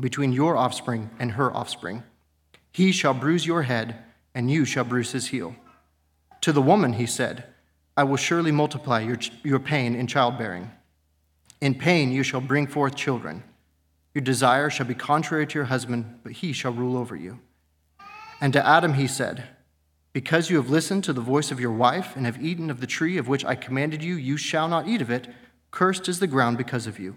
between your offspring and her offspring. He shall bruise your head, and you shall bruise his heel. To the woman, he said, I will surely multiply your, your pain in childbearing. In pain you shall bring forth children. Your desire shall be contrary to your husband, but he shall rule over you. And to Adam he said, Because you have listened to the voice of your wife and have eaten of the tree of which I commanded you, you shall not eat of it. Cursed is the ground because of you.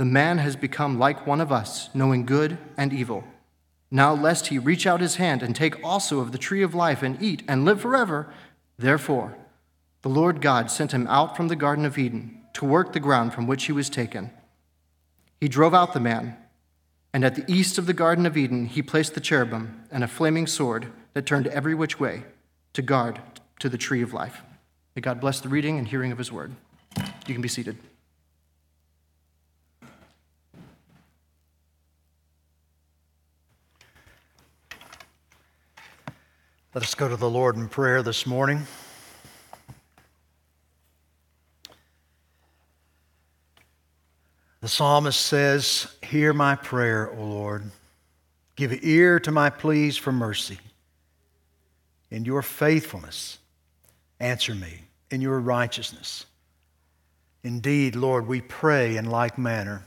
the man has become like one of us, knowing good and evil. Now, lest he reach out his hand and take also of the tree of life and eat and live forever, therefore, the Lord God sent him out from the Garden of Eden to work the ground from which he was taken. He drove out the man, and at the east of the Garden of Eden, he placed the cherubim and a flaming sword that turned every which way to guard to the tree of life. May God bless the reading and hearing of his word. You can be seated. Let us go to the Lord in prayer this morning. The psalmist says, Hear my prayer, O Lord. Give ear to my pleas for mercy. In your faithfulness, answer me. In your righteousness. Indeed, Lord, we pray in like manner.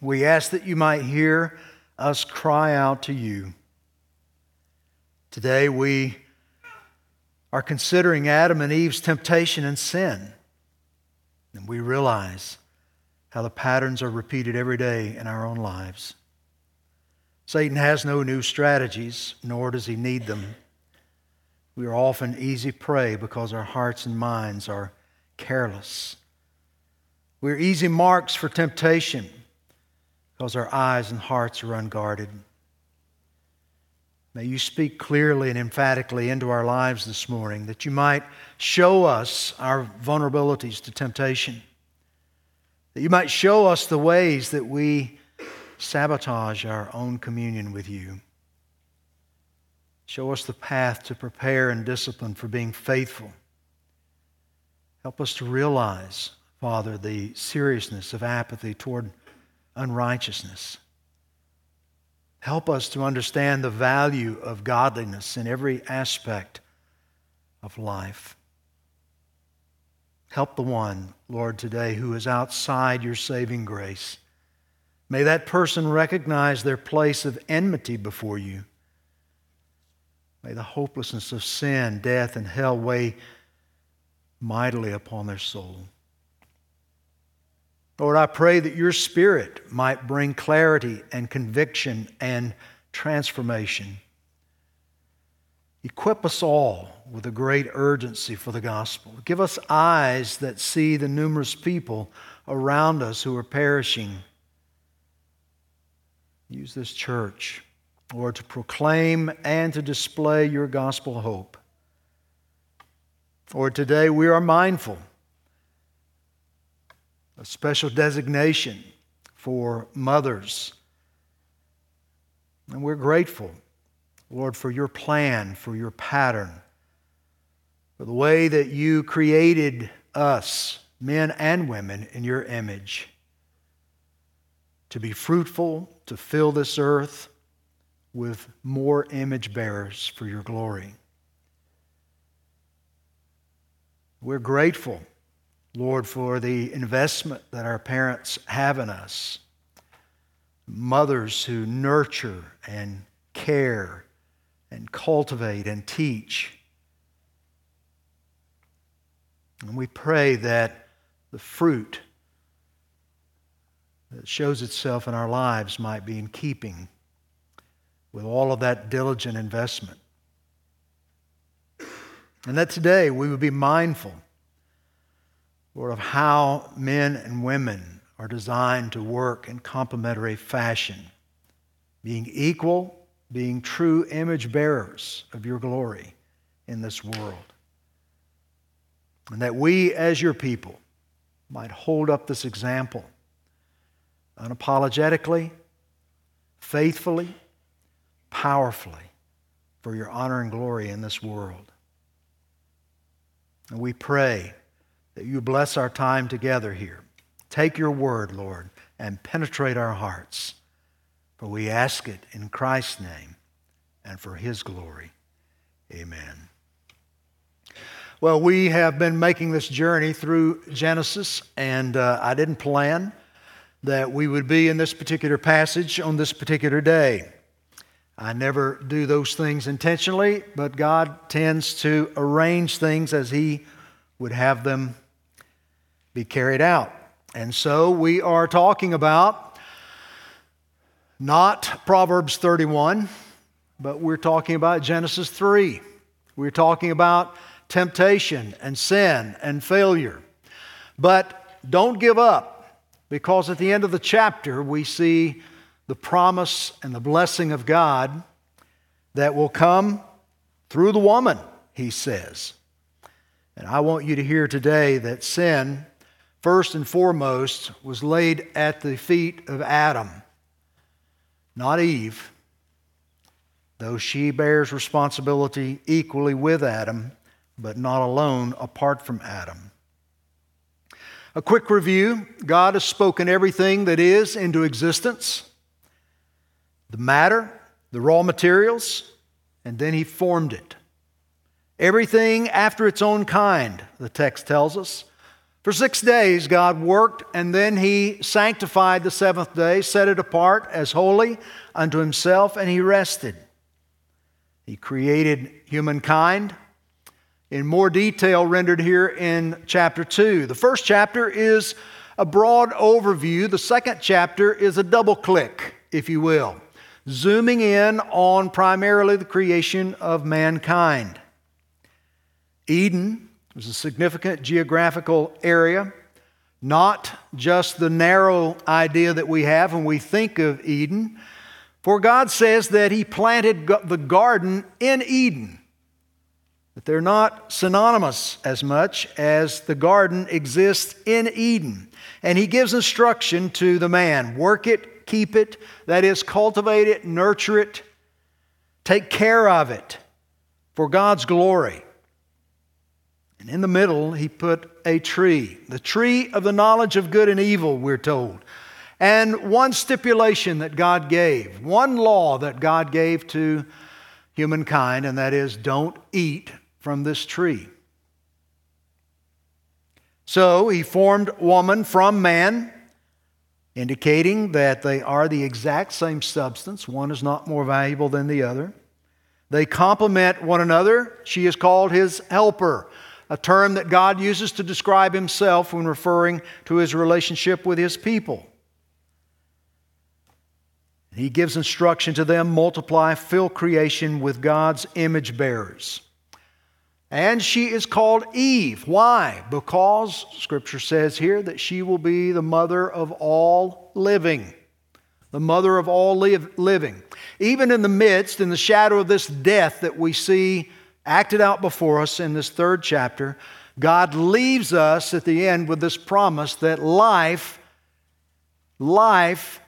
We ask that you might hear us cry out to you. Today we are considering Adam and Eve's temptation and sin. And we realize how the patterns are repeated every day in our own lives. Satan has no new strategies, nor does he need them. We are often easy prey because our hearts and minds are careless. We're easy marks for temptation because our eyes and hearts are unguarded. May you speak clearly and emphatically into our lives this morning, that you might show us our vulnerabilities to temptation, that you might show us the ways that we sabotage our own communion with you. Show us the path to prepare and discipline for being faithful. Help us to realize, Father, the seriousness of apathy toward unrighteousness. Help us to understand the value of godliness in every aspect of life. Help the one, Lord, today who is outside your saving grace. May that person recognize their place of enmity before you. May the hopelessness of sin, death, and hell weigh mightily upon their soul. Lord, I pray that your Spirit might bring clarity and conviction and transformation. Equip us all with a great urgency for the gospel. Give us eyes that see the numerous people around us who are perishing. Use this church, Lord, to proclaim and to display your gospel hope. Lord, today we are mindful a special designation for mothers. And we're grateful, Lord, for your plan, for your pattern, for the way that you created us, men and women, in your image, to be fruitful, to fill this earth with more image bearers for your glory. We're grateful Lord, for the investment that our parents have in us. Mothers who nurture and care and cultivate and teach. And we pray that the fruit that shows itself in our lives might be in keeping with all of that diligent investment. And that today we would be mindful Lord, of how men and women are designed to work in complementary fashion, being equal, being true image bearers of your glory in this world. And that we, as your people, might hold up this example unapologetically, faithfully, powerfully for your honor and glory in this world. And we pray that you bless our time together here. Take your word, Lord, and penetrate our hearts. For we ask it in Christ's name and for his glory. Amen. Well, we have been making this journey through Genesis, and uh, I didn't plan that we would be in this particular passage on this particular day. I never do those things intentionally, but God tends to arrange things as He would have them be carried out. And so we are talking about not Proverbs 31, but we're talking about Genesis 3. We're talking about temptation and sin and failure. But don't give up, because at the end of the chapter, we see the promise and the blessing of God that will come through the woman, he says. And I want you to hear today that sin first and foremost was laid at the feet of Adam, not Eve, though she bears responsibility equally with Adam, but not alone apart from Adam. A quick review God has spoken everything that is into existence the matter, the raw materials, and then He formed it. Everything after its own kind, the text tells us. For six days, God worked, and then He sanctified the seventh day, set it apart as holy unto Himself, and He rested. He created humankind in more detail, rendered here in chapter 2. The first chapter is a broad overview, the second chapter is a double click, if you will, zooming in on primarily the creation of mankind. Eden was a significant geographical area, not just the narrow idea that we have when we think of Eden. For God says that He planted the garden in Eden. That they're not synonymous as much as the garden exists in Eden. And He gives instruction to the man work it, keep it, that is, cultivate it, nurture it, take care of it for God's glory. And in the middle, he put a tree, the tree of the knowledge of good and evil, we're told. And one stipulation that God gave, one law that God gave to humankind, and that is don't eat from this tree. So he formed woman from man, indicating that they are the exact same substance. One is not more valuable than the other. They complement one another. She is called his helper, a term that God uses to describe himself when referring to his relationship with his people. He gives instruction to them multiply, fill creation with God's image bearers. And she is called Eve. Why? Because Scripture says here that she will be the mother of all living. The mother of all live, living. Even in the midst, in the shadow of this death that we see acted out before us in this third chapter, God leaves us at the end with this promise that life, life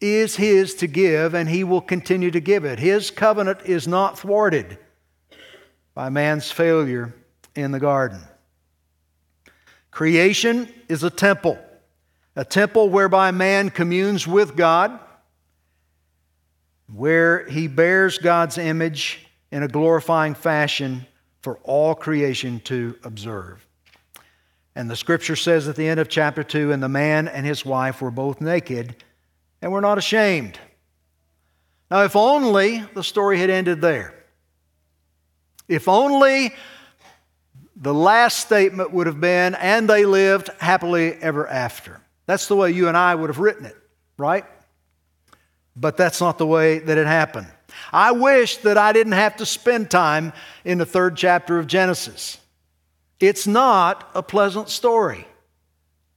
is His to give, and He will continue to give it. His covenant is not thwarted by man's failure in the garden. Creation is a temple, a temple whereby man communes with God, where he bears God's image in a glorifying fashion for all creation to observe. And the scripture says at the end of chapter 2 and the man and his wife were both naked and were not ashamed. Now, if only the story had ended there. If only the last statement would have been, and they lived happily ever after. That's the way you and I would have written it, right? But that's not the way that it happened. I wish that I didn't have to spend time in the third chapter of Genesis. It's not a pleasant story.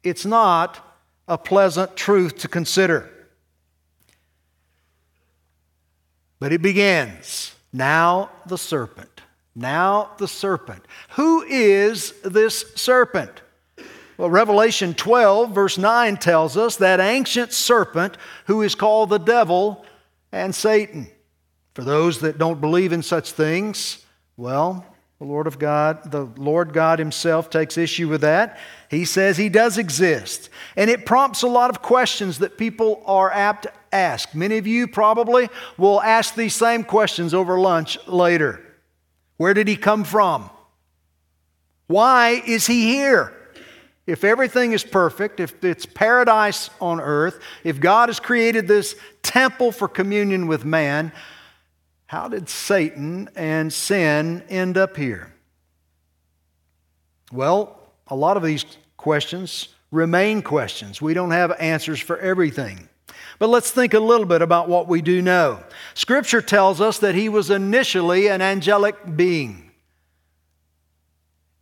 It's not a pleasant truth to consider. But it begins now the serpent. Now the serpent. Who is this serpent? Well, Revelation 12, verse 9 tells us that ancient serpent who is called the devil and Satan. For those that don't believe in such things, well, the Lord of God, the Lord God Himself takes issue with that. He says He does exist. And it prompts a lot of questions that people are apt to ask. Many of you probably will ask these same questions over lunch later. Where did he come from? Why is he here? If everything is perfect, if it's paradise on earth, if God has created this temple for communion with man, how did Satan and sin end up here? Well, a lot of these questions remain questions. We don't have answers for everything. But let's think a little bit about what we do know. Scripture tells us that he was initially an angelic being.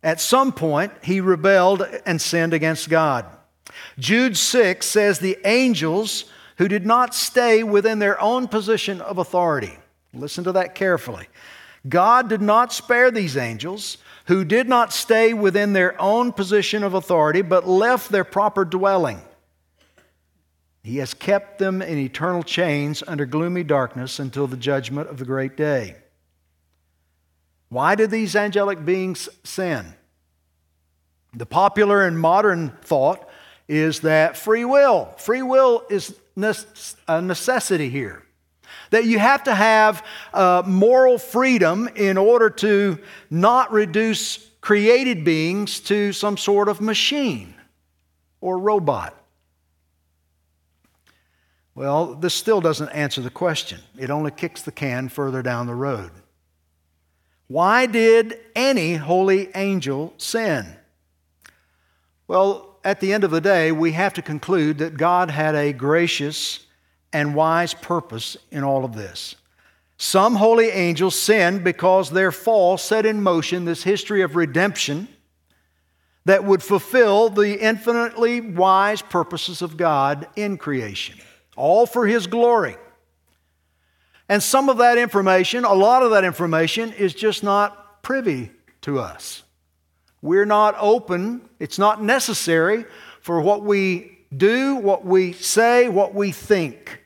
At some point, he rebelled and sinned against God. Jude 6 says the angels who did not stay within their own position of authority. Listen to that carefully. God did not spare these angels who did not stay within their own position of authority, but left their proper dwelling. He has kept them in eternal chains under gloomy darkness until the judgment of the great day. Why did these angelic beings sin? The popular and modern thought is that free will, free will is a necessity here. That you have to have uh, moral freedom in order to not reduce created beings to some sort of machine or robot. Well, this still doesn't answer the question. It only kicks the can further down the road. Why did any holy angel sin? Well, at the end of the day, we have to conclude that God had a gracious and wise purpose in all of this. Some holy angels sinned because their fall set in motion this history of redemption that would fulfill the infinitely wise purposes of God in creation all for His glory. And some of that information, a lot of that information, is just not privy to us. We're not open, it's not necessary for what we do, what we say, what we think.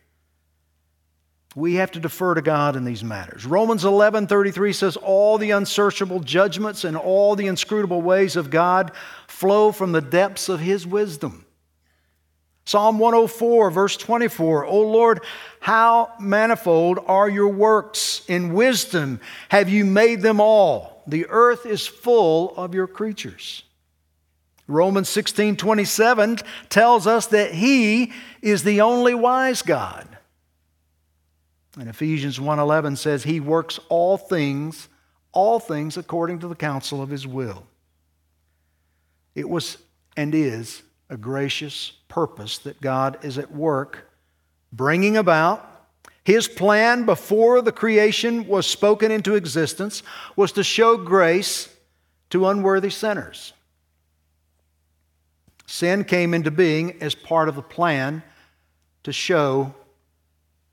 We have to defer to God in these matters. Romans 11:33 says all the unsearchable judgments and all the inscrutable ways of God flow from the depths of his wisdom. Psalm 104, verse 24 O Lord, how manifold are your works! In wisdom have you made them all. The earth is full of your creatures. Romans 16, 27 tells us that He is the only wise God. And Ephesians 1:11 says he works all things, all things according to the counsel of his will. It was and is a gracious purpose that God is at work bringing about. His plan before the creation was spoken into existence was to show grace to unworthy sinners. Sin came into being as part of the plan to show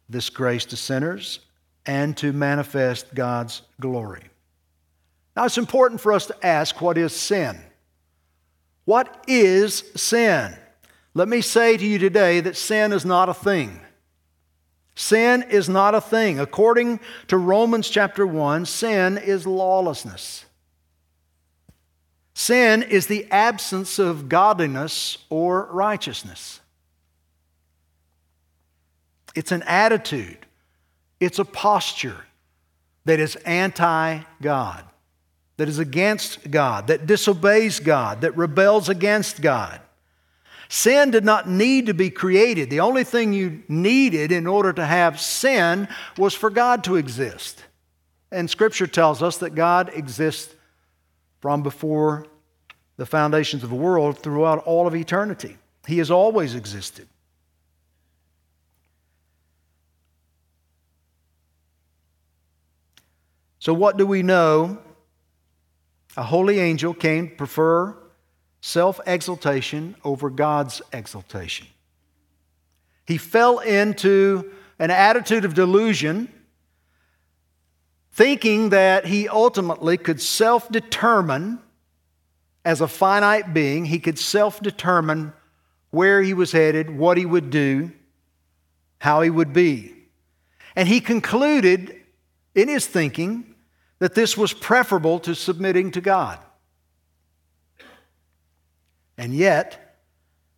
this grace to sinners and to manifest God's glory. Now, it's important for us to ask what is sin? What is sin? Let me say to you today that sin is not a thing. Sin is not a thing. According to Romans chapter 1, sin is lawlessness. Sin is the absence of godliness or righteousness. It's an attitude, it's a posture that is anti God, that is against God, that disobeys God, that rebels against God. Sin did not need to be created. The only thing you needed in order to have sin was for God to exist. And Scripture tells us that God exists from before the foundations of the world throughout all of eternity. He has always existed. So, what do we know? A holy angel came to prefer self exaltation over God's exaltation. He fell into an attitude of delusion, thinking that he ultimately could self determine, as a finite being, he could self determine where he was headed, what he would do, how he would be. And he concluded in his thinking that this was preferable to submitting to God. And yet,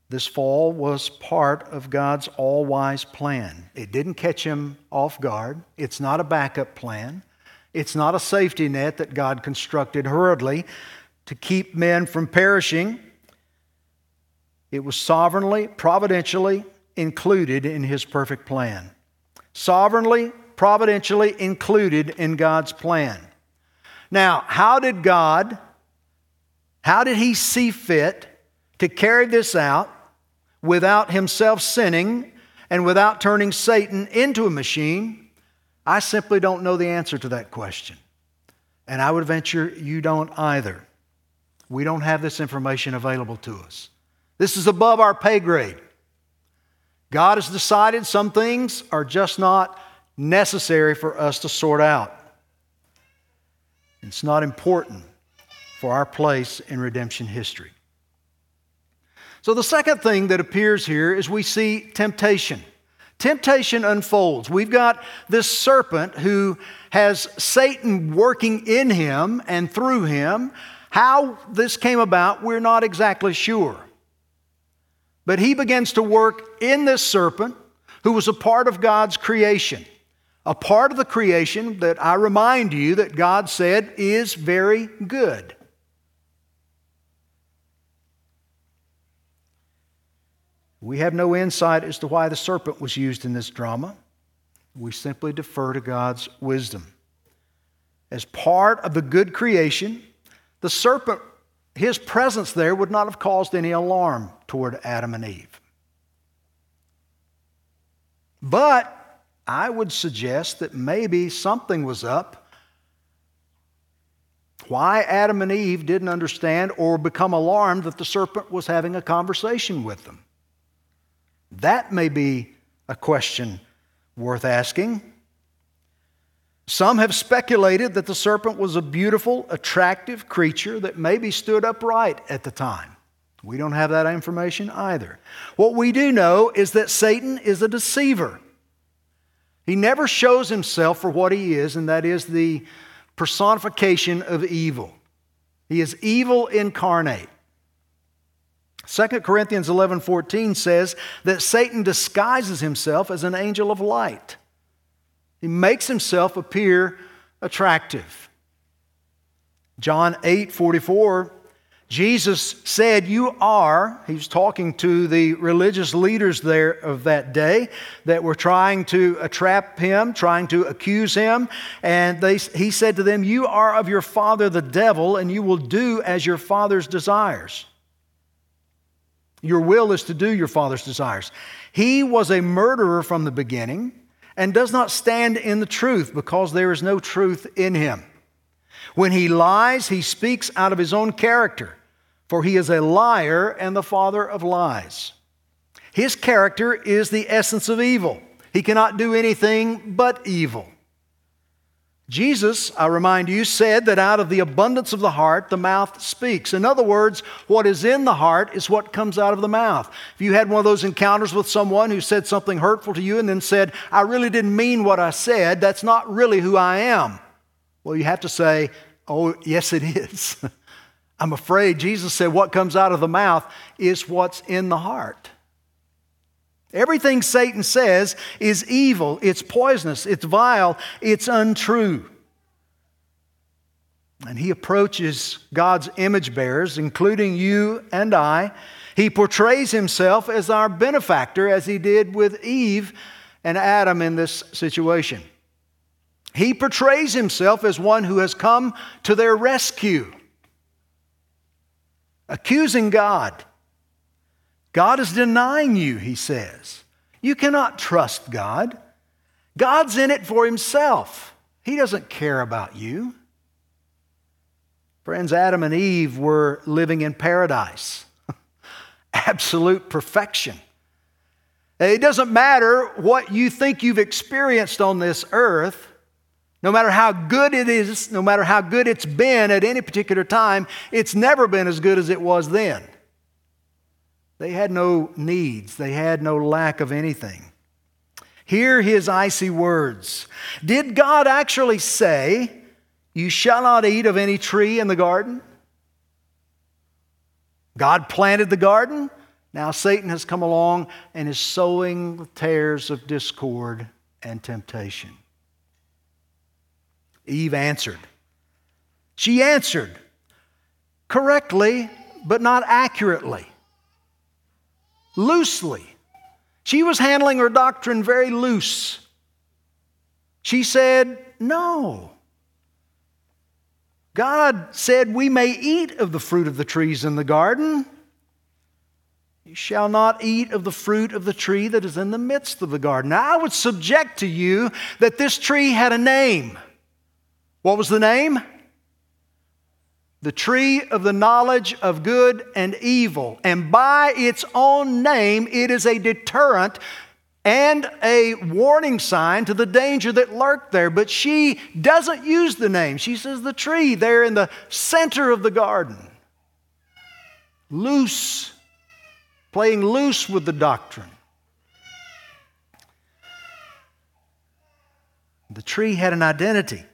this fall was part of God's all wise plan. It didn't catch him off guard. It's not a backup plan. It's not a safety net that God constructed hurriedly to keep men from perishing. It was sovereignly, providentially included in his perfect plan. Sovereignly, providentially included in God's plan. Now, how did God, how did He see fit to carry this out without Himself sinning and without turning Satan into a machine? I simply don't know the answer to that question. And I would venture you don't either. We don't have this information available to us. This is above our pay grade. God has decided some things are just not necessary for us to sort out. It's not important for our place in redemption history. So, the second thing that appears here is we see temptation. Temptation unfolds. We've got this serpent who has Satan working in him and through him. How this came about, we're not exactly sure. But he begins to work in this serpent who was a part of God's creation a part of the creation that I remind you that God said is very good. We have no insight as to why the serpent was used in this drama. We simply defer to God's wisdom. As part of the good creation, the serpent, his presence there would not have caused any alarm toward Adam and Eve. But I would suggest that maybe something was up. Why Adam and Eve didn't understand or become alarmed that the serpent was having a conversation with them. That may be a question worth asking. Some have speculated that the serpent was a beautiful, attractive creature that maybe stood upright at the time. We don't have that information either. What we do know is that Satan is a deceiver. He never shows himself for what he is, and that is the personification of evil. He is evil incarnate. 2 Corinthians 11 14 says that Satan disguises himself as an angel of light. He makes himself appear attractive. John 8 44 Jesus said, You are, he was talking to the religious leaders there of that day that were trying to trap him, trying to accuse him. And they, he said to them, You are of your father the devil, and you will do as your father's desires. Your will is to do your father's desires. He was a murderer from the beginning and does not stand in the truth because there is no truth in him. When he lies, he speaks out of his own character, for he is a liar and the father of lies. His character is the essence of evil. He cannot do anything but evil. Jesus, I remind you, said that out of the abundance of the heart, the mouth speaks. In other words, what is in the heart is what comes out of the mouth. If you had one of those encounters with someone who said something hurtful to you and then said, I really didn't mean what I said, that's not really who I am. Well, you have to say, Oh, yes, it is. I'm afraid Jesus said what comes out of the mouth is what's in the heart. Everything Satan says is evil, it's poisonous, it's vile, it's untrue. And he approaches God's image bearers, including you and I. He portrays himself as our benefactor, as he did with Eve and Adam in this situation. He portrays himself as one who has come to their rescue, accusing God. God is denying you, he says. You cannot trust God. God's in it for himself, he doesn't care about you. Friends, Adam and Eve were living in paradise, absolute perfection. It doesn't matter what you think you've experienced on this earth. No matter how good it is, no matter how good it's been at any particular time, it's never been as good as it was then. They had no needs, they had no lack of anything. Hear his icy words. Did God actually say, You shall not eat of any tree in the garden? God planted the garden. Now Satan has come along and is sowing the tares of discord and temptation. Eve answered. She answered correctly, but not accurately, loosely. She was handling her doctrine very loose. She said, No. God said, We may eat of the fruit of the trees in the garden. You shall not eat of the fruit of the tree that is in the midst of the garden. Now, I would subject to you that this tree had a name. What was the name? The tree of the knowledge of good and evil. And by its own name, it is a deterrent and a warning sign to the danger that lurked there. But she doesn't use the name. She says the tree there in the center of the garden. Loose, playing loose with the doctrine. The tree had an identity.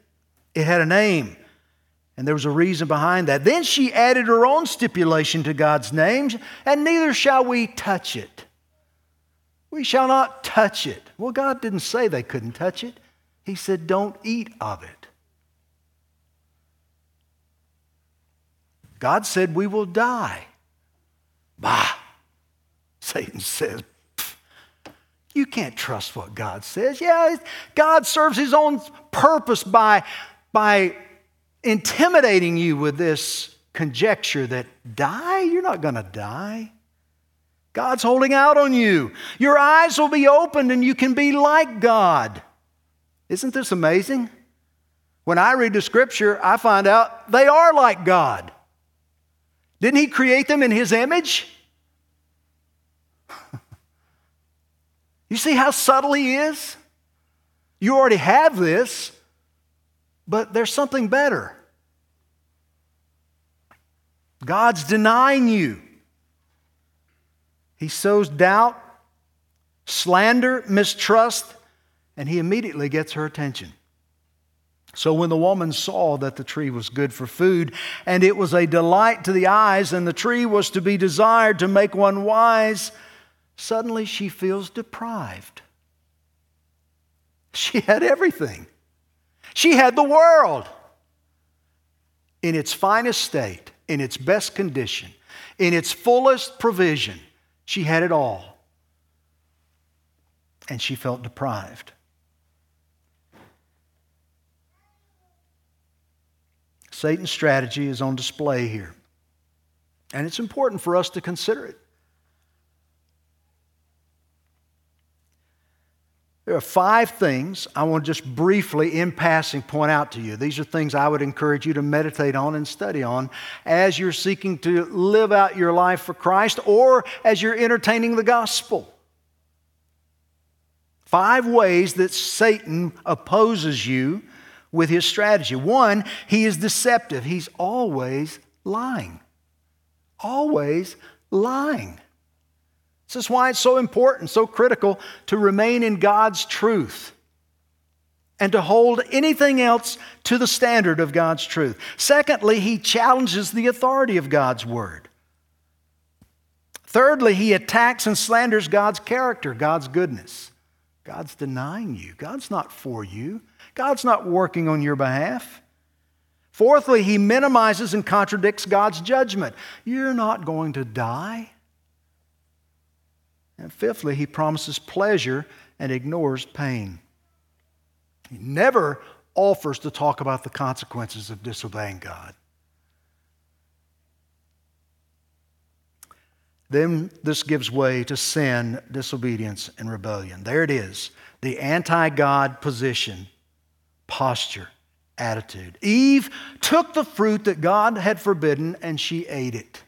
It had a name, and there was a reason behind that. Then she added her own stipulation to God's name, and neither shall we touch it. We shall not touch it. Well, God didn't say they couldn't touch it, He said, don't eat of it. God said, we will die. Bah! Satan says, you can't trust what God says. Yeah, God serves his own purpose by by intimidating you with this conjecture that die, you're not going to die. God's holding out on you. Your eyes will be opened and you can be like God. Isn't this amazing? When I read the scripture, I find out they are like God. Didn't He create them in His image? you see how subtle He is? You already have this. But there's something better. God's denying you. He sows doubt, slander, mistrust, and he immediately gets her attention. So when the woman saw that the tree was good for food, and it was a delight to the eyes, and the tree was to be desired to make one wise, suddenly she feels deprived. She had everything, she had the world in its finest state, in its best condition, in its fullest provision. She had it all. And she felt deprived. Satan's strategy is on display here. And it's important for us to consider it. There are five things I want to just briefly, in passing, point out to you. These are things I would encourage you to meditate on and study on as you're seeking to live out your life for Christ or as you're entertaining the gospel. Five ways that Satan opposes you with his strategy. One, he is deceptive, he's always lying. Always lying. This is why it's so important, so critical to remain in God's truth and to hold anything else to the standard of God's truth. Secondly, he challenges the authority of God's word. Thirdly, he attacks and slanders God's character, God's goodness. God's denying you. God's not for you. God's not working on your behalf. Fourthly, he minimizes and contradicts God's judgment. You're not going to die. And fifthly, he promises pleasure and ignores pain. He never offers to talk about the consequences of disobeying God. Then this gives way to sin, disobedience, and rebellion. There it is the anti God position posture, attitude. Eve took the fruit that God had forbidden and she ate it.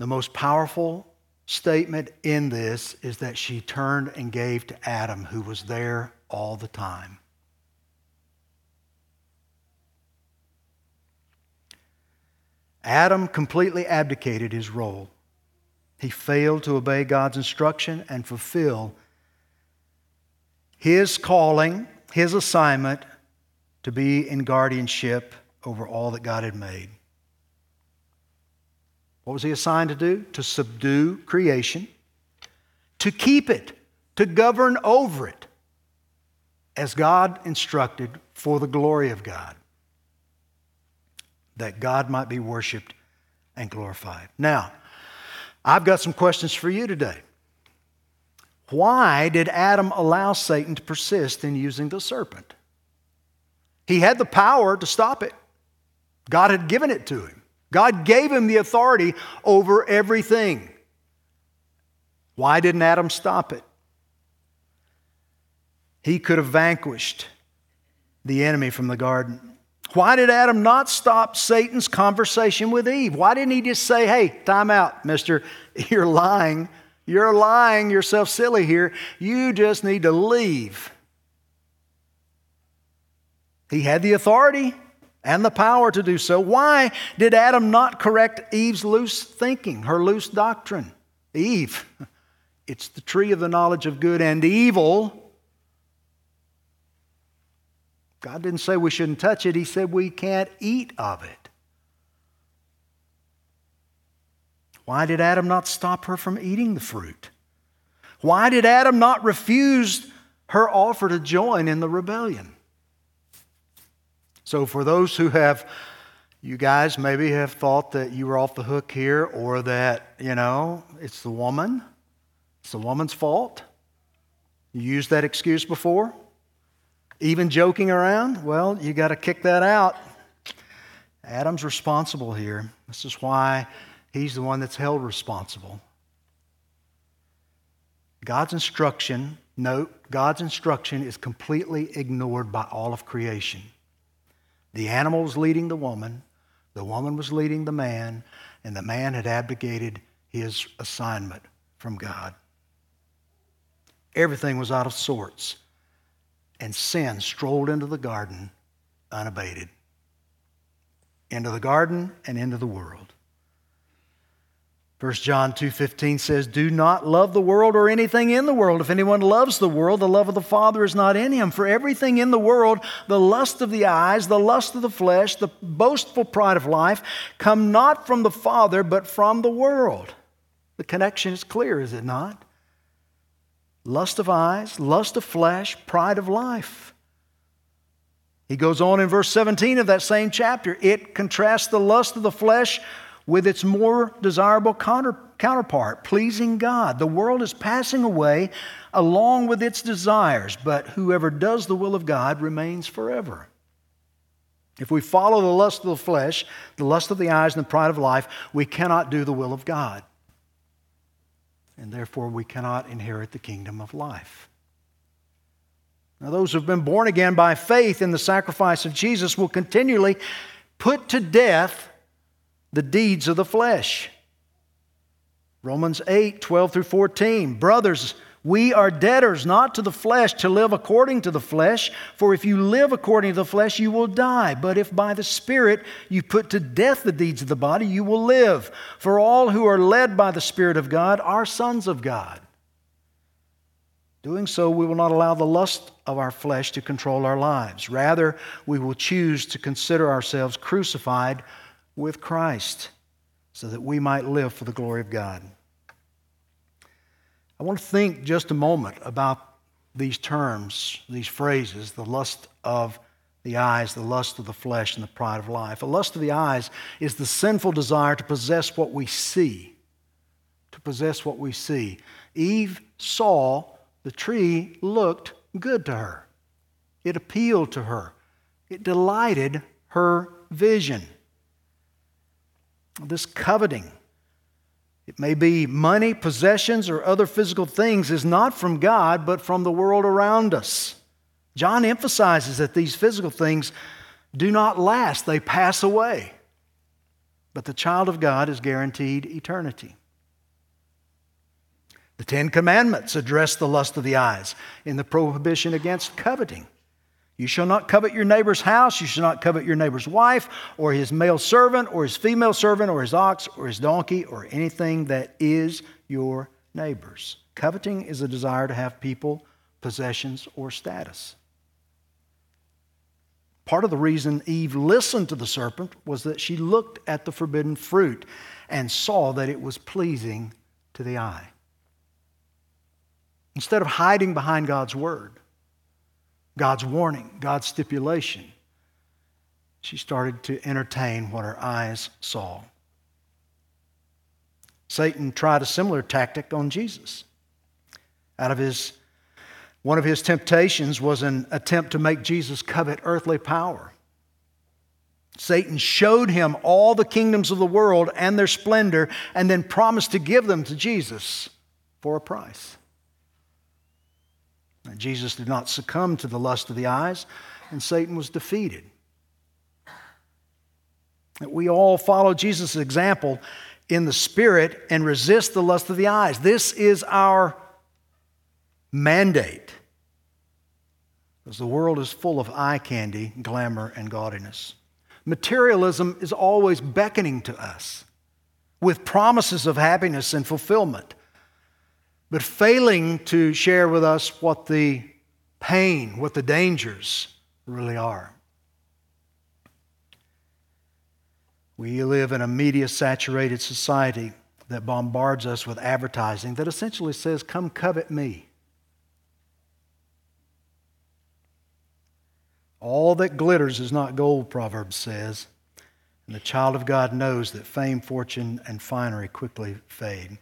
The most powerful statement in this is that she turned and gave to Adam, who was there all the time. Adam completely abdicated his role. He failed to obey God's instruction and fulfill his calling, his assignment to be in guardianship over all that God had made. What was he assigned to do? To subdue creation, to keep it, to govern over it, as God instructed for the glory of God, that God might be worshiped and glorified. Now, I've got some questions for you today. Why did Adam allow Satan to persist in using the serpent? He had the power to stop it, God had given it to him. God gave him the authority over everything. Why didn't Adam stop it? He could have vanquished the enemy from the garden. Why did Adam not stop Satan's conversation with Eve? Why didn't he just say, hey, time out, mister, you're lying you're lying yourself silly here. You just need to leave. He had the authority and the power to do so. Why did Adam not correct Eve's loose thinking, her loose doctrine? Eve, it's the tree of the knowledge of good and evil. God didn't say we shouldn't touch it, He said we can't eat of it. Why did Adam not stop her from eating the fruit? Why did Adam not refuse her offer to join in the rebellion? So, for those who have, you guys maybe have thought that you were off the hook here or that, you know, it's the woman, it's the woman's fault. You used that excuse before? Even joking around? Well, you got to kick that out. Adam's responsible here. This is why He's the one that's held responsible. God's instruction, note, God's instruction is completely ignored by all of creation. The animal was leading the woman, the woman was leading the man, and the man had abdicated his assignment from God. Everything was out of sorts, and sin strolled into the garden unabated. Into the garden and into the world. 1 John 2:15 says, "Do not love the world or anything in the world. If anyone loves the world, the love of the Father is not in him. For everything in the world, the lust of the eyes, the lust of the flesh, the boastful pride of life, come not from the Father, but from the world." The connection is clear, is it not? Lust of eyes, lust of flesh, pride of life. He goes on in verse 17 of that same chapter. It contrasts the lust of the flesh with its more desirable counter, counterpart, pleasing God. The world is passing away along with its desires, but whoever does the will of God remains forever. If we follow the lust of the flesh, the lust of the eyes, and the pride of life, we cannot do the will of God. And therefore, we cannot inherit the kingdom of life. Now, those who have been born again by faith in the sacrifice of Jesus will continually put to death the deeds of the flesh. Romans 8, 12 through 14. Brothers, we are debtors not to the flesh to live according to the flesh, for if you live according to the flesh, you will die. But if by the Spirit you put to death the deeds of the body, you will live. For all who are led by the Spirit of God are sons of God. Doing so, we will not allow the lust of our flesh to control our lives. Rather, we will choose to consider ourselves crucified with Christ so that we might live for the glory of God. I want to think just a moment about these terms, these phrases the lust of the eyes, the lust of the flesh, and the pride of life. The lust of the eyes is the sinful desire to possess what we see. To possess what we see. Eve saw the tree looked good to her, it appealed to her, it delighted her vision this coveting. It may be money, possessions, or other physical things, is not from God, but from the world around us. John emphasizes that these physical things do not last, they pass away. But the child of God is guaranteed eternity. The Ten Commandments address the lust of the eyes in the prohibition against coveting. You shall not covet your neighbor's house. You shall not covet your neighbor's wife, or his male servant, or his female servant, or his ox, or his donkey, or anything that is your neighbor's. Coveting is a desire to have people, possessions, or status. Part of the reason Eve listened to the serpent was that she looked at the forbidden fruit and saw that it was pleasing to the eye. Instead of hiding behind God's word, God's warning, God's stipulation. She started to entertain what her eyes saw. Satan tried a similar tactic on Jesus. Out of his one of his temptations was an attempt to make Jesus covet earthly power. Satan showed him all the kingdoms of the world and their splendor and then promised to give them to Jesus for a price. Jesus did not succumb to the lust of the eyes, and Satan was defeated. We all follow Jesus' example in the spirit and resist the lust of the eyes. This is our mandate. Because the world is full of eye candy, glamour, and gaudiness. Materialism is always beckoning to us with promises of happiness and fulfillment but failing to share with us what the pain, what the dangers really are. We live in a media saturated society that bombards us with advertising that essentially says, Come covet me. All that glitters is not gold, Proverbs says. And the child of God knows that fame, fortune, and finery quickly fade.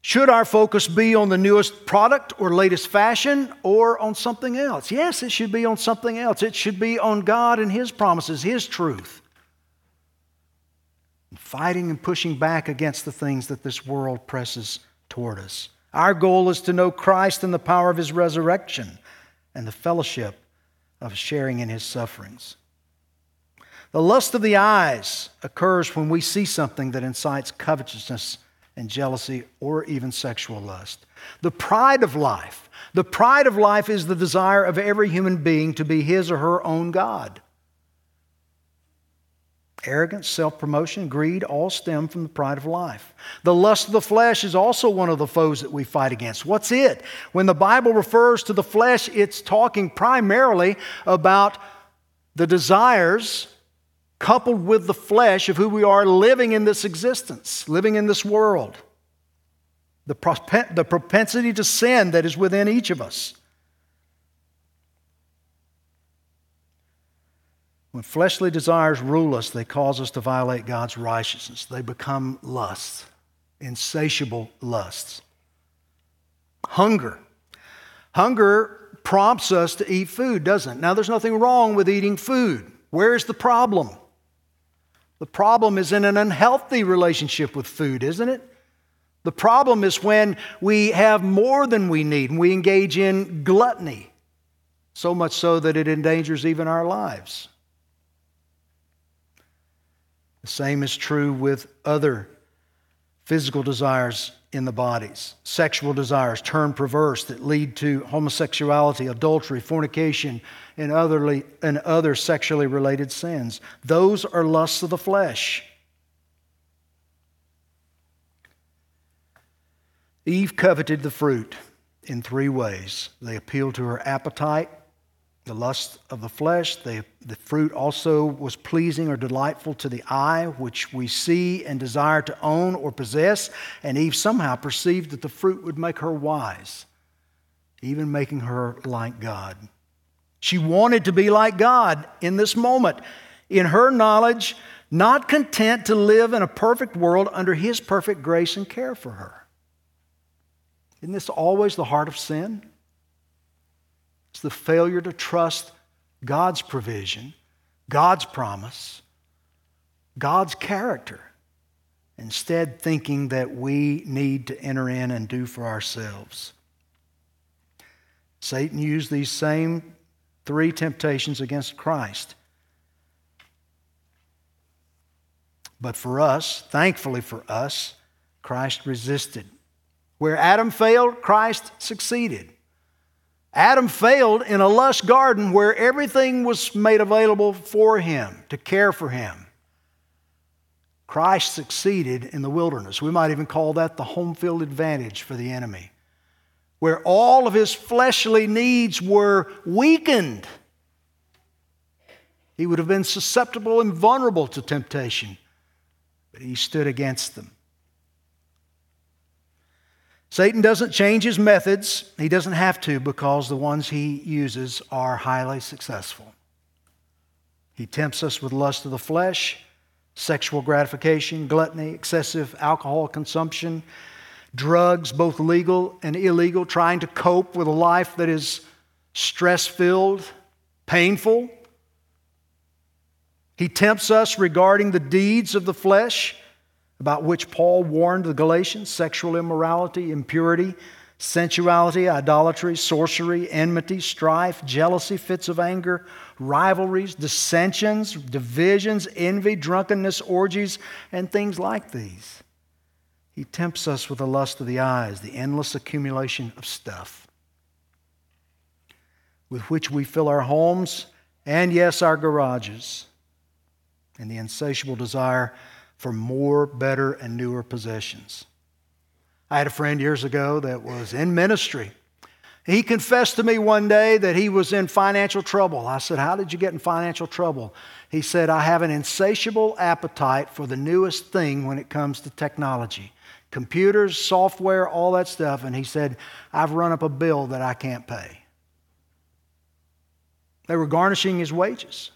Should our focus be on the newest product or latest fashion or on something else? Yes, it should be on something else. It should be on God and His promises, His truth. and Fighting and pushing back against the things that this world presses toward us. Our goal is to know Christ and the power of His resurrection and the fellowship of sharing in His sufferings. The lust of the eyes occurs when we see something that incites covetousness and jealousy or even sexual lust. The pride of life. The pride of life is the desire of every human being to be his or her own God. Arrogance, self promotion, greed all stem from the pride of life. The lust of the flesh is also one of the foes that we fight against. What's it? When the Bible refers to the flesh, it's talking primarily about the desires coupled with the flesh of who we are living in this existence, living in this world. The, the propensity to sin that is within each of us. When fleshly desires rule us, they cause us to violate God's righteousness. They become lusts, insatiable lusts. Hunger. Hunger prompts us to eat food, doesn't it? Now, there's nothing wrong with eating food. Where's the problem? The problem is in an unhealthy relationship with food, isn't it? The problem is when we have more than we need and we engage in gluttony, so much so that it endangers even our lives. The same is true with other physical desires in the bodies. Sexual desires turn perverse that lead to homosexuality, adultery, fornication, and, otherly, and other sexually related sins. Those are lusts of the flesh. Eve coveted the fruit in three ways. They appealed to her appetite, the lust of the flesh. the the fruit also was pleasing or delightful to the eye, which we see and desire to own or possess. And Eve somehow perceived that the fruit would make her wise, even making her like God. She wanted to be like God in this moment. In her knowledge, not content to live in a perfect world under His perfect grace and care for her. Isn't this always the heart of sin? It's the failure to trust God's provision, God's promise, God's character, instead, thinking that we need to enter in and do for ourselves. Satan used these same three temptations against Christ. But for us, thankfully for us, Christ resisted. Where Adam failed, Christ succeeded. Adam failed in a lush garden where everything was made available for him, to care for him. Christ succeeded in the wilderness. We might even call that the home field advantage for the enemy, where all of his fleshly needs were weakened. He would have been susceptible and vulnerable to temptation, but he stood against them. Satan doesn't change his methods. He doesn't have to because the ones he uses are highly successful. He tempts us with lust of the flesh, sexual gratification, gluttony, excessive alcohol consumption, drugs, both legal and illegal, trying to cope with a life that is stress filled, painful. He tempts us regarding the deeds of the flesh about which Paul warned the Galatians sexual immorality, impurity, sensuality, idolatry, sorcery, enmity, strife, jealousy, fits of anger, rivalries, dissensions, divisions, envy, drunkenness, orgies, and things like these. He tempts us with the lust of the eyes, the endless accumulation of stuff with which we fill our homes and, yes, our garages, and the insatiable desire for more, better, and newer possessions. I had a friend years ago that was in ministry. He confessed to me one day that he was in financial trouble. I said, How did you get in financial trouble? He said, I have an insatiable appetite for the newest thing when it comes to technology computers, software, all that stuff. And he said, I've run up a bill that I can't pay. They were garnishing his wages.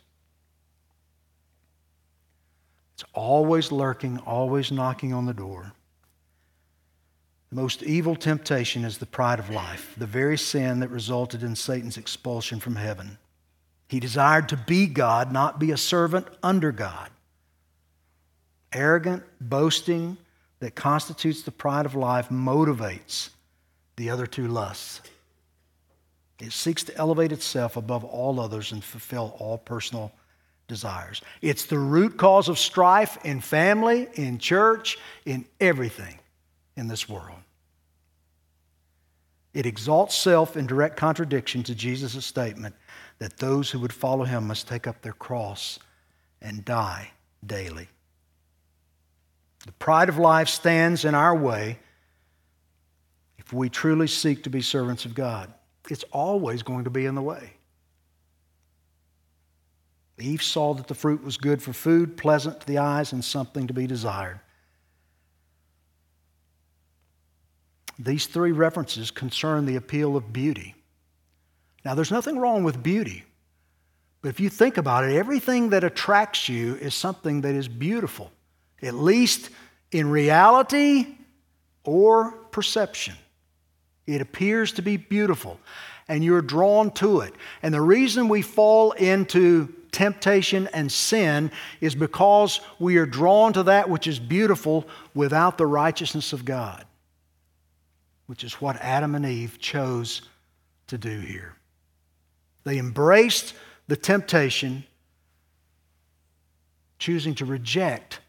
It's always lurking, always knocking on the door. The most evil temptation is the pride of life, the very sin that resulted in Satan's expulsion from heaven. He desired to be God, not be a servant under God. Arrogant boasting that constitutes the pride of life motivates the other two lusts. It seeks to elevate itself above all others and fulfill all personal desires. It's the root cause of strife in family, in church, in everything in this world. It exalts self in direct contradiction to Jesus' statement that those who would follow him must take up their cross and die daily. The pride of life stands in our way if we truly seek to be servants of God. It's always going to be in the way. Eve saw that the fruit was good for food, pleasant to the eyes, and something to be desired. These three references concern the appeal of beauty. Now, there's nothing wrong with beauty, but if you think about it, everything that attracts you is something that is beautiful, at least in reality or perception. It appears to be beautiful, and you're drawn to it. And the reason we fall into temptation and sin is because we are drawn to that which is beautiful without the righteousness of God, which is what Adam and Eve chose to do here. They embraced the temptation, choosing to reject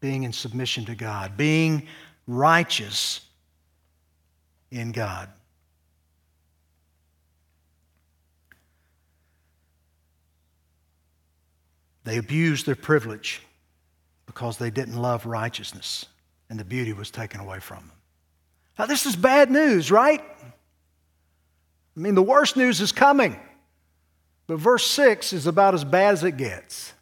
being in submission to God, being righteous in God. They abused their privilege because they didn't love righteousness and the beauty was taken away from them. Now, this is bad news, right? I mean, the worst news is coming. But verse 6 is about as bad as it gets.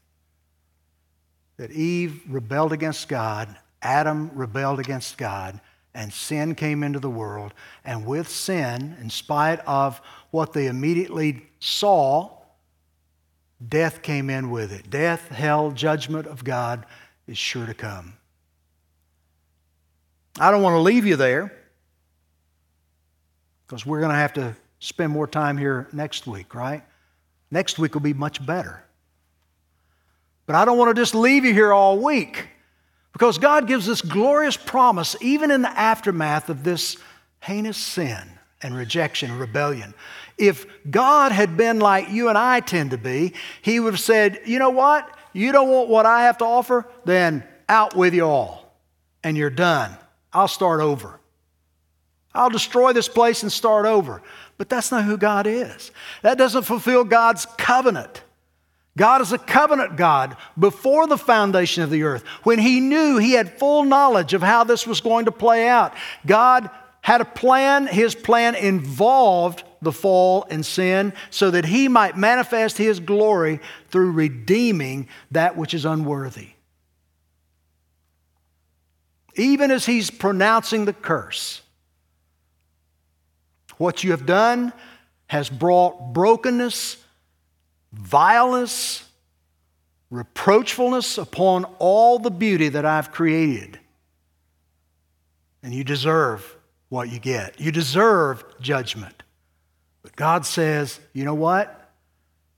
That Eve rebelled against God, Adam rebelled against God, and sin came into the world. And with sin, in spite of what they immediately saw, death came in with it. Death, hell, judgment of God is sure to come. I don't want to leave you there because we're going to have to spend more time here next week, right? Next week will be much better. But I don't want to just leave you here all week because God gives this glorious promise, even in the aftermath of this heinous sin and rejection rebellion. If God had been like you and I tend to be, He would have said, You know what? You don't want what I have to offer? Then out with you all. And you're done. I'll start over. I'll destroy this place and start over. But that's not who God is. That doesn't fulfill God's covenant. God is a covenant God before the foundation of the earth. When He knew He had full knowledge of how this was going to play out, God had a plan. His plan involved the fall and sin so that He might manifest His glory through redeeming that which is unworthy. Even as He's pronouncing the curse, what you have done has brought brokenness vileness, reproachfulness upon all the beauty that I've created. And you deserve what you get. You deserve judgment. But God says, you know what?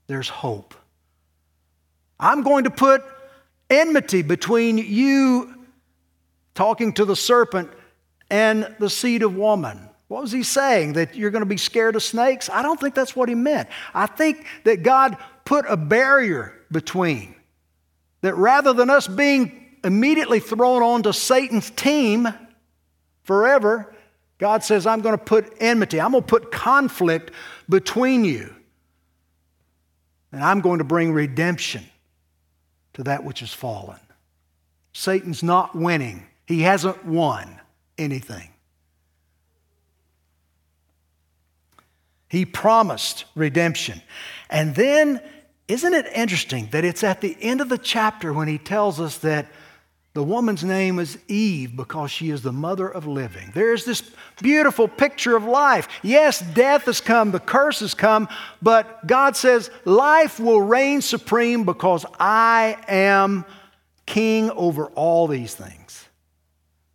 There's hope. I'm going to put enmity between you talking to the serpent and the seed of woman. What was he saying? That you're going to be scared of snakes? I don't think that's what he meant. I think that God put a barrier between. That rather than us being immediately thrown onto Satan's team forever, God says, I'm going to put enmity, I'm going to put conflict between you. And I'm going to bring redemption to that which has fallen. Satan's not winning, he hasn't won anything. He promised redemption. And then, isn't it interesting that it's at the end of the chapter when he tells us that the woman's name is Eve because she is the mother of living. There's this beautiful picture of life. Yes, death has come, the curse has come, but God says life will reign supreme because I am king over all these things.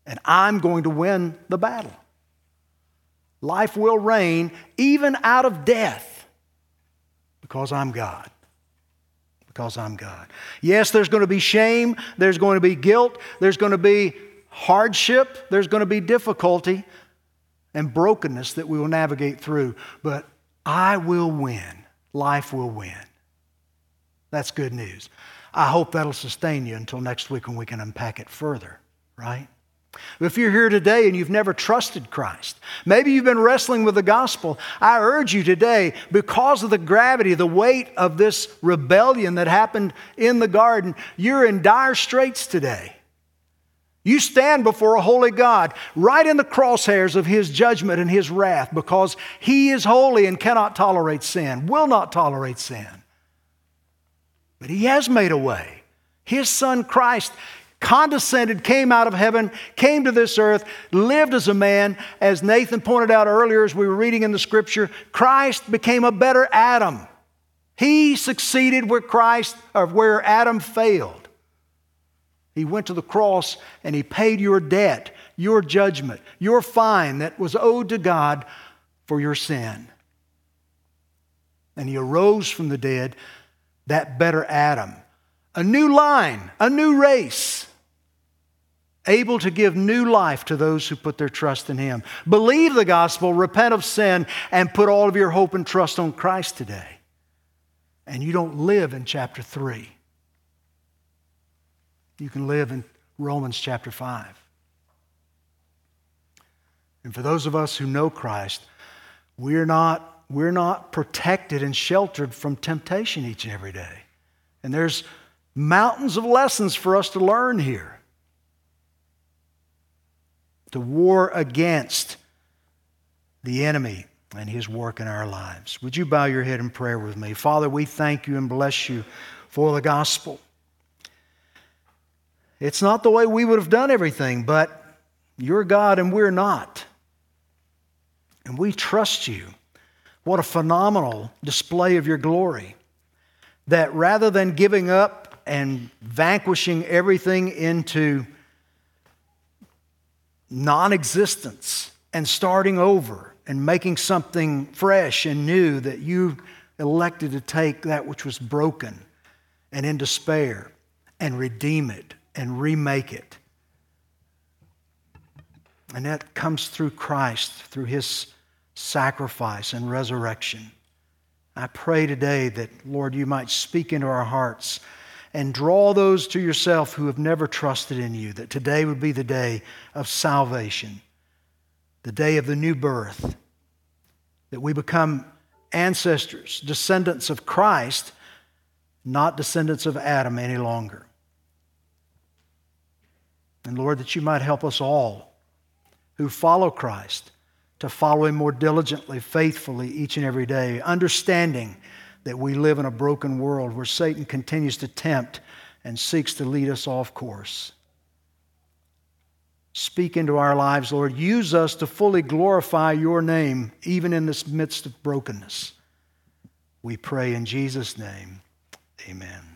And I'm going to win the battle. Life will reign even out of death because I'm God. Because I'm God. Yes, there's going to be shame, there's going to be guilt, there's going to be hardship, there's going to be difficulty and brokenness that we will navigate through, but I will win. Life will win. That's good news. I hope that'll sustain you until next week when we can unpack it further, right? If you're here today and you've never trusted Christ, maybe you've been wrestling with the gospel, I urge you today, because of the gravity, the weight of this rebellion that happened in the garden, you're in dire straits today. You stand before a holy God, right in the crosshairs of His judgment and His wrath, because He is holy and cannot tolerate sin, will not tolerate sin. But He has made a way. His Son Christ condescended, came out of heaven, came to this earth, lived as a man. As Nathan pointed out earlier, as we were reading in the scripture, Christ became a better Adam. He succeeded where Christ, or where Adam failed. He went to the cross and he paid your debt, your judgment, your fine that was owed to God for your sin. And he arose from the dead, that better Adam. A new line, a new race able to give new life to those who put their trust in Him. Believe the gospel, repent of sin, and put all of your hope and trust on Christ today. And you don't live in chapter 3. You can live in Romans chapter 5. And for those of us who know Christ, we're not, we're not protected and sheltered from temptation each and every day. And there's mountains of lessons for us to learn here to war against the enemy and his work in our lives. Would you bow your head in prayer with me? Father, we thank you and bless you for the gospel. It's not the way we would have done everything, but you're God and we're not. And we trust you. What a phenomenal display of your glory. That rather than giving up and vanquishing everything into non existence and starting over and making something fresh and new that you elected to take that which was broken and in despair and redeem it and remake it. And that comes through Christ, through his sacrifice and resurrection. I pray today that, Lord, you might speak into our hearts and draw those to yourself who have never trusted in you, that today would be the day of salvation, the day of the new birth, that we become ancestors, descendants of Christ, not descendants of Adam any longer. And Lord, that you might help us all who follow Christ to follow him more diligently, faithfully each and every day, understanding that we live in a broken world where Satan continues to tempt and seeks to lead us off course. Speak into our lives, Lord. Use us to fully glorify your name, even in this midst of brokenness. We pray in Jesus' name. Amen.